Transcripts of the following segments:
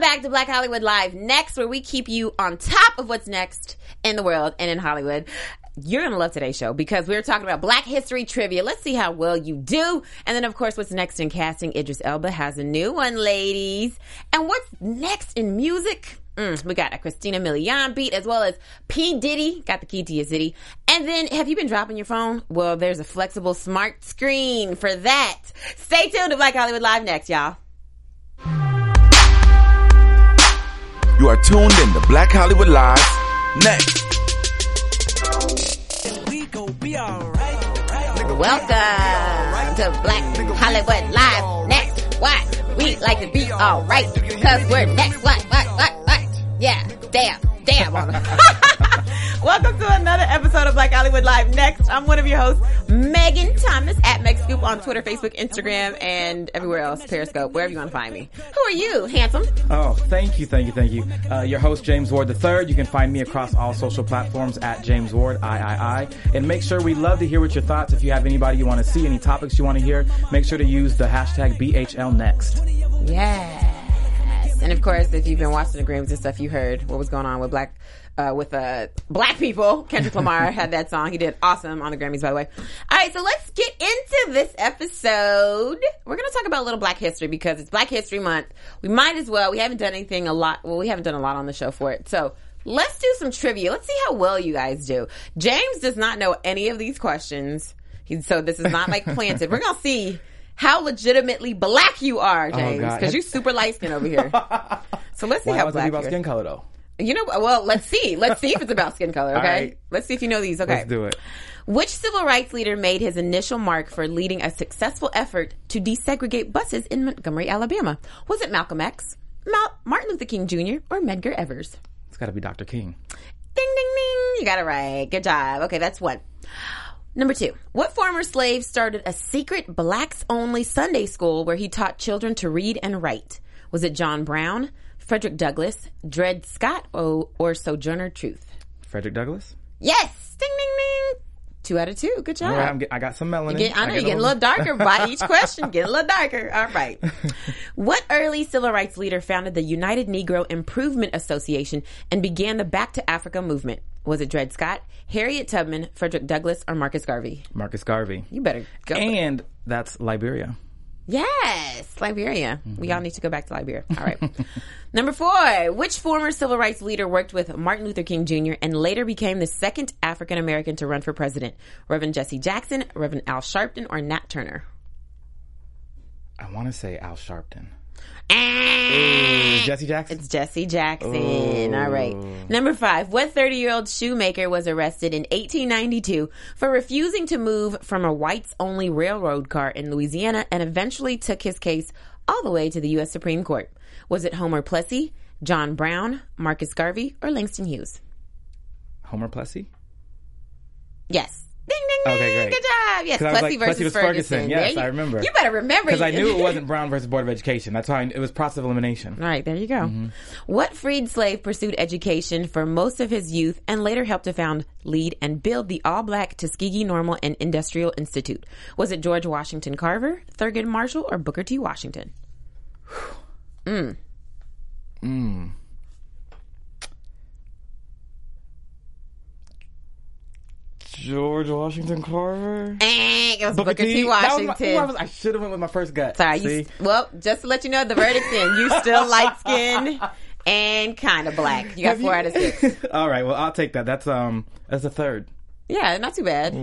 Back to Black Hollywood Live. Next, where we keep you on top of what's next in the world and in Hollywood. You're going to love today's show because we're talking about Black History trivia. Let's see how well you do. And then, of course, what's next in casting? Idris Elba has a new one, ladies. And what's next in music? Mm, we got a Christina Milian beat as well as P. Diddy. Got the key to your city. And then, have you been dropping your phone? Well, there's a flexible smart screen for that. Stay tuned to Black Hollywood Live next, y'all. You are tuned in to Black Hollywood Live. Next. Welcome to Black Hollywood Live. Next, what? We like to be alright. Cause we're next. What? What? What? What? Yeah. Damn. Damn. Welcome to another episode of Black Hollywood Live. Next, I'm one of your hosts, Megan Thomas at MegScoop on Twitter, Facebook, Instagram, and everywhere else, Periscope, wherever you want to find me. Who are you, handsome? Oh, thank you, thank you, thank you. Uh, your host, James Ward III. You can find me across all social platforms at James Ward, III. And make sure we love to hear what your thoughts. If you have anybody you want to see, any topics you want to hear, make sure to use the hashtag BHLNext. Yes. And of course, if you've been watching the Grams and stuff, you heard what was going on with Black uh, with uh, black people. Kendrick Lamar had that song. He did awesome on the Grammys, by the way. All right, so let's get into this episode. We're going to talk about a little Black History because it's Black History Month. We might as well. We haven't done anything a lot. Well, we haven't done a lot on the show for it. So let's do some trivia. Let's see how well you guys do. James does not know any of these questions. He, so this is not like planted. We're going to see how legitimately black you are, oh, James, God. because you're super light skin over here. So let's see Why how was it black about you are. skin color though? You know, well, let's see. Let's see if it's about skin color, okay? right. Let's see if you know these, okay? Let's do it. Which civil rights leader made his initial mark for leading a successful effort to desegregate buses in Montgomery, Alabama? Was it Malcolm X, Mal- Martin Luther King Jr., or Medgar Evers? It's got to be Dr. King. Ding, ding, ding. You got it right. Good job. Okay, that's one. Number two. What former slave started a secret blacks only Sunday school where he taught children to read and write? Was it John Brown, Frederick Douglass, Dred Scott, or, or Sojourner Truth? Frederick Douglass. Yes. Ding, ding, ding. Two out of two. Good job. Right, get, I got some melanin. Get- I know get you're getting a little darker by each question. Getting a little darker. All right. what early civil rights leader founded the United Negro Improvement Association and began the Back to Africa movement? Was it Dred Scott, Harriet Tubman, Frederick Douglass, or Marcus Garvey? Marcus Garvey. You better go. And that's Liberia. Yes, Liberia. We mm-hmm. all need to go back to Liberia. All right. Number four. Which former civil rights leader worked with Martin Luther King Jr. and later became the second African American to run for president? Reverend Jesse Jackson, Reverend Al Sharpton, or Nat Turner? I want to say Al Sharpton. Jesse Jackson. It's Jesse Jackson. All right. Number five. What 30 year old shoemaker was arrested in 1892 for refusing to move from a whites only railroad car in Louisiana and eventually took his case all the way to the U.S. Supreme Court? Was it Homer Plessy, John Brown, Marcus Garvey, or Langston Hughes? Homer Plessy. Yes. Ding, ding, ding. Okay, great. Good job. Yes, 'Cause I was Plessy like, versus was Ferguson. Ferguson. Yes, you- I remember. You better remember. Because I knew it wasn't Brown versus Board of Education. That's why I, it was process of elimination. All right, there you go. Mm-hmm. What freed slave pursued education for most of his youth and later helped to found, lead, and build the all black Tuskegee Normal and Industrial Institute? Was it George Washington Carver, Thurgood Marshall, or Booker T. Washington? Hmm. Hmm. George Washington Carver. Eh, it was Booker, T. That was my- Washington. ooh, I, was- I should have went with my first gut. Sorry, you, well, just to let you know, the verdict in. You still light skinned and kind of black. You got Have four you- out of six. All right, well, I'll take that. That's um, that's a third. Yeah, not too bad.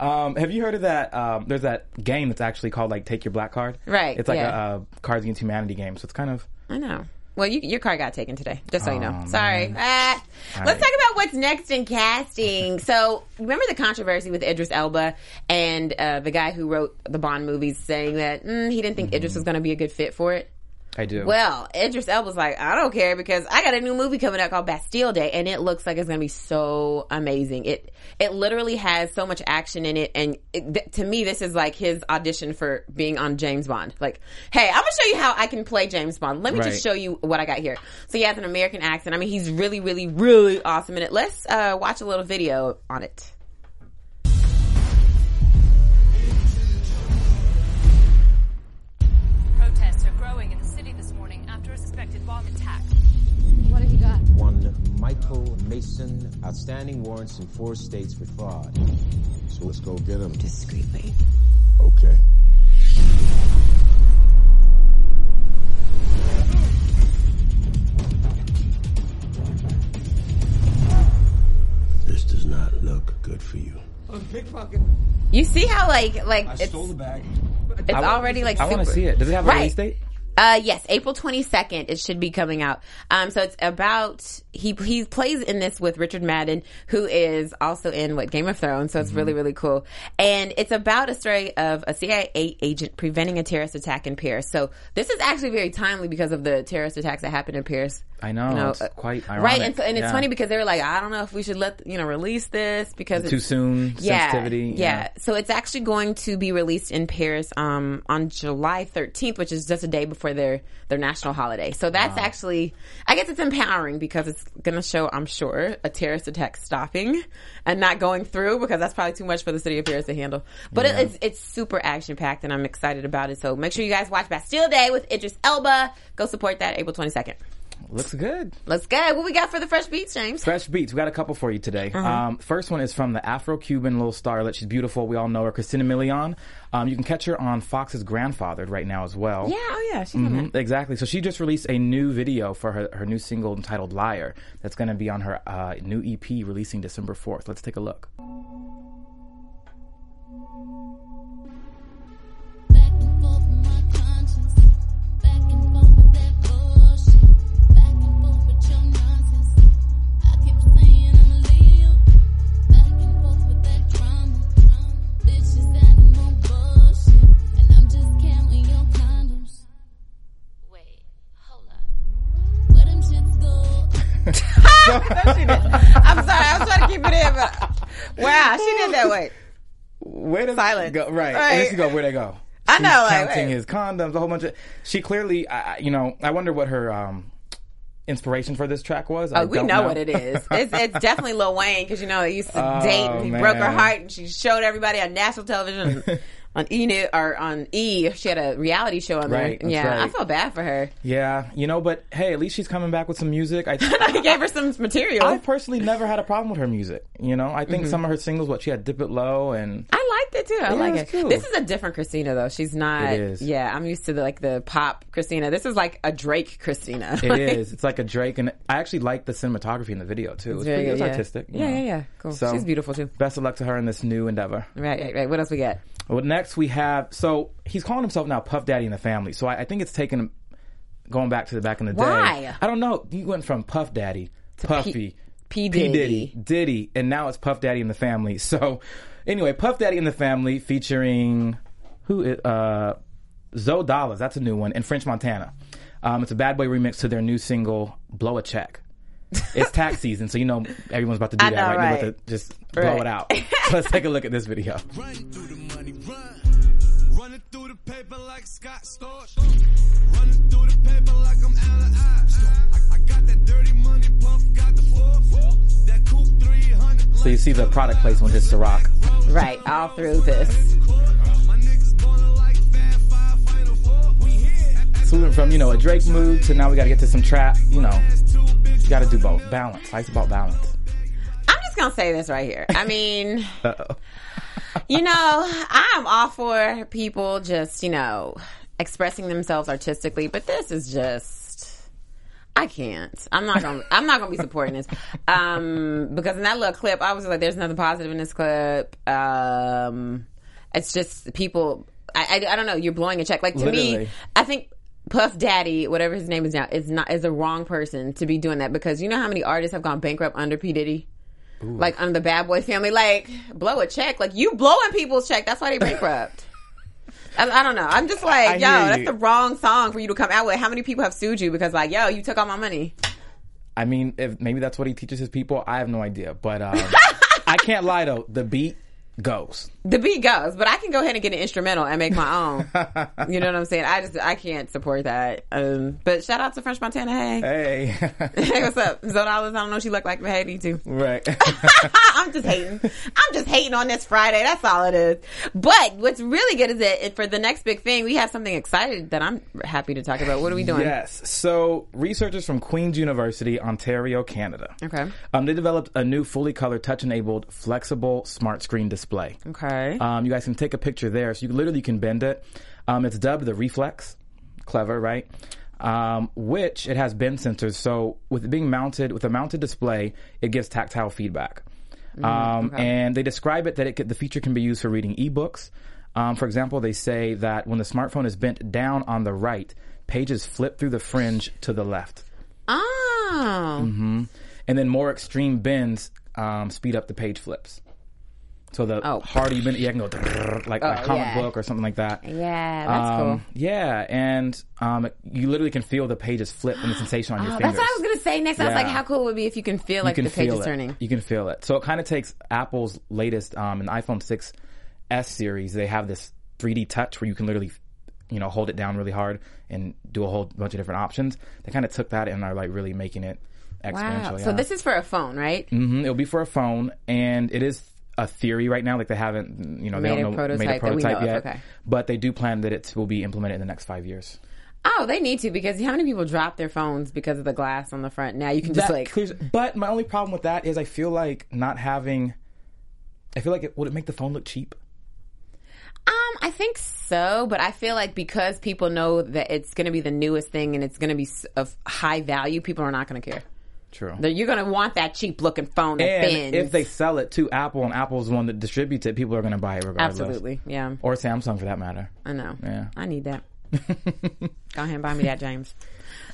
Um, have you heard of that? Um, there's that game that's actually called like Take Your Black Card. Right, It's like yeah. a, uh Cards Against Humanity game. So it's kind of I know. Well, you, your car got taken today, just so you know. Oh, Sorry. Ah. Let's right. talk about what's next in casting. So, remember the controversy with Idris Elba and uh, the guy who wrote the Bond movies saying that mm, he didn't think Mm-hmm. Idris was going to be a good fit for it? I do. Well, Idris Elba's like, I don't care because I got a new movie coming out called Bastille Day, and it looks like it's going to be so amazing. It it literally has so much action in it, and it, th- to me, this is like his audition for being on James Bond. Like, hey, I'm gonna show you how I can play James Bond. Let me Right. just show you what I got here. So he has an American accent. I mean, he's really, really, really awesome in it. Let's uh, watch a little video on it. Bomb attack. What have you got? One Michael Mason, outstanding warrants in four states for fraud. So let's go get him. Discreetly. Okay. This does not look good for you. You see how like like it's bag. it's already like I want to see it. Does it have a Right. release date? Uh, yes, April 22nd. It should be coming out. Um, so it's about, he, he plays in this with Richard Madden, who is also in what Game of Thrones. So it's really, really cool. And it's about a story of a CIA agent preventing a terrorist attack in Paris. So this is actually very timely because of the terrorist attacks that happened in Paris. I know, You know, it's uh, quite Right. ironic. And, so, and it's funny because they were like, I don't know if we should let, you know, release this because Too it's soon. yeah, Sensitivity. Yeah. So it's actually going to be released in Paris um, on July 13th, which is just a day before their their national holiday. So that's actually, I guess it's empowering because it's going to show, I'm sure, a terrorist attack stopping and not going through because that's probably too much for the city of Paris to handle. But it, it's it's super action packed and I'm excited about it. So make sure you guys watch Bastille Day with Idris Elba. Go support that April 22nd. Looks good. Let's go. What we got for the fresh beats, James? Fresh beats. We got a couple for you today. Uh-huh. Um, first one is from the Afro-Cuban little starlet. She's beautiful. We all know her, Christina Milian. Um, you can catch her on Fox's Grandfathered right now as well. Yeah, oh yeah, she's on Mhm, that. exactly. So she just released a new video for her, her new single entitled Liar. That's going to be on her uh, new EP releasing December 4th. Let's take a look. Go? I'm sorry, I was trying to keep it in, but wow, she did that way. Where does Silence. go? Right. Right. Then she go, where'd they go? I She's know, like, counting his condoms, a whole bunch of. She clearly, I I- you know, I wonder what her um, inspiration for this track was. I Oh, we don't know, what it is. It's, it's definitely Lil Wayne because you know they used to Oh, date and he broke her heart and she showed everybody on national television on E or on E. She had a reality show on there. Right, that's yeah, I right. feel bad for her. Yeah, you know, but hey, at least she's coming back with some music. I, I gave her some material. I personally never had a problem with her music. You know, I think mm-hmm. some of her singles, what she had, "Dip It Low," and I liked it too. I Yeah, like it. cool. This is a different Christina though. She's not. It is. Yeah, I'm used to the, like the pop Christina. This is like a Drake Christina. it is. It's like a Drake, and I actually like the cinematography in the video too. It's, Very pretty, good, it's yeah. artistic. Yeah, know. yeah, yeah. Cool. So- She's beautiful too. Best of luck to her in this new endeavor. Right, right, right. What else we got? Well, next we have so he's calling himself now Puff Daddy in the family. So I, I think it's taken going back to the back in the day. Why? I don't know. He went from Puff Daddy, to Puffy, P. P Diddy. Diddy, Diddy, and now it's Puff Daddy in the family. So anyway, Puff Daddy in the family featuring who? i- Uh, Zoey Dollaz. That's a new one. And French Montana. Um, it's a Bad Boy remix to their new single "Blow a Check." It's tax season, so you know everyone's about to do I that, know, right? They're about right. to just blow Right. it out. So let's take a look at this video. Running like Scott Storch. Running through the paper like I'm Allen Ives. I, I got that dirty money, puff, got the four. That coupe 300. So you see the product placement is Ciroc. Right, all through this. My niggas ballin' like Fab Five Final Four. We here. So we went from, you know, a Drake mood to now we gotta get to some trap, you know. You gotta do both. Balance. Life's about balance. I'm just gonna say this right here. I mean, Uh-oh. You know, I'm all for people just, you know, expressing themselves artistically, but this is just I can't. I'm not gonna I'm not gonna be supporting this. Um because in that little clip I was like there's nothing positive in this clip. Um it's just people I I, I don't know, you're blowing a check. Like to me, I think Puff Daddy, whatever his name is now, is not is the wrong person to be doing that because you know how many artists have gone bankrupt under P. Diddy? Like under the bad boy family, like blow a check, like you blowing people's check. That's why they bankrupt. I, I don't know. I'm just like, I yo, that's the wrong song for you to come out with. How many people have sued you because like, yo, you took all my money? I mean, if maybe that's what he teaches his people, I have no idea. But um, I can't lie though, the beat goes. The beat goes, but I can go ahead and get an instrumental and make my own. you know what I'm saying? I just I can't support that. Um, but shout out to French Montana. Hey, Hey. hey, what's up? Zodalis, I don't know. If she look like me too. right. I'm just hating. I'm just hating on this Friday. That's all it is. But what's really good is that for the next big thing, we have something excited that I'm happy to talk about. What are we doing? Yes. So researchers from Queen's University, Ontario, Canada. Okay. Um, they developed a new fully colored touch-enabled flexible smart screen display. Okay. Um, you guys can take a picture there, so you literally can bend it. Um, it's dubbed the Reflex. Clever, right? Um, which it has bend sensors. So with it being mounted with a mounted display, it gives tactile feedback. Um, And they describe it that it could, the feature can be used for reading ebooks. Um, for example, they say that when the smartphone is bent down on the right, pages flip through the fringe to the left, Oh. and then more extreme bends um, speed up the page flips. So the Oh. harder you bend, you can go like a Oh, comic yeah. book or something like that. Yeah, that's Um, cool. Yeah, and um, you literally can feel the pages flip and the sensation on your Oh, fingers. that's what I was gonna say next. I was like, how cool it would be if you can feel like can the page feel is it. turning. You can feel it. So it kind of takes Apple's latest um, in the iPhone 6s series. They have this 3D touch where you can literally, you know, hold it down really hard and do a whole bunch of different options. They kind of took that and are like really making it. Wow. yeah. So this is for a phone, right? Mm-hmm. It'll be for a phone, and it is a theory right now. Like they haven't, you know, they Made a don't know prototype made a prototype of, yet. okay. But they do plan that it will be implemented in the next five years. Oh, they need to because how many people drop their phones because of the glass on the front? Now you can just That like clears, but my only problem with that is I feel like not having. I feel like it would it make the phone look cheap. Um, I think so, but I feel like because people know that it's going to be the newest thing and it's going to be of high value, people are not going to care. True. You're going to want that cheap looking phone And if they sell it to Apple and Apple's the one that distributes it, people are going to buy it regardless. absolutely, yeah, Or Samsung for that matter. I know. Yeah. I need that. Go ahead and buy me that, James.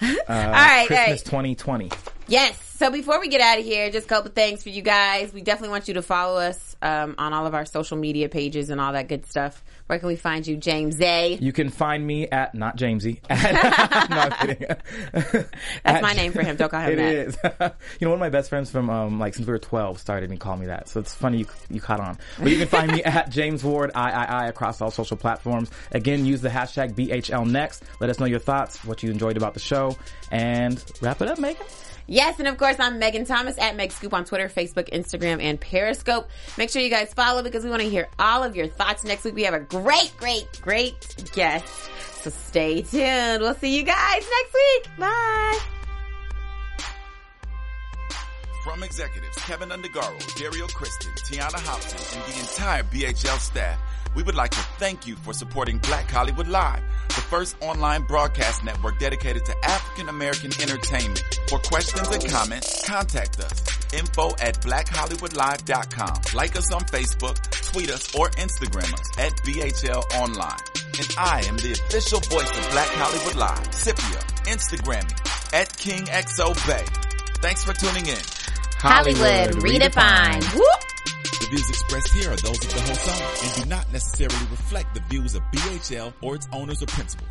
Uh, All right, Christmas hey. 2020. Yes. So before we get out of here, just a couple things for you guys. We definitely want you to follow us um, on all of our social media pages and all that good stuff. Where can we find you, James A? You can find me at not Jamesy. At, no, I'm kidding. That's my name for him. Don't call him It that. is. you know, one of my best friends from um, like since we were twelve started me calling me that. So it's funny you you caught on. But you can find me at James Ward III across all social platforms. Again, use the hashtag BHL Next. Let us know your thoughts, what you enjoyed about the show, and wrap it up, Megan. Yes, and of course, I'm Megan Thomas at Meg Scoop on Twitter, Facebook, Instagram, and Periscope. Make sure you guys follow because we want to hear all of your thoughts. Next week, we have a great, great, great guest. So stay tuned. We'll see you guys next week. Bye. From executives Kevin Undergaro, Dario Kristen, Tiana Hobson, and the entire BHL staff, we would like to thank you for supporting Black Hollywood Live, the first online broadcast network dedicated to African American entertainment. For questions and comments, contact us. Info at blackhollywoodlive.com. Like us on Facebook, tweet us, or Instagram us at BHL Online. And I am the official voice of Black Hollywood Live, Scipio, Instagram at KingXO Bay. Thanks for tuning in. Hollywood, redefined. Whoop. The views expressed here are those of the host only and do not necessarily reflect the views of BHL or its owners or principals.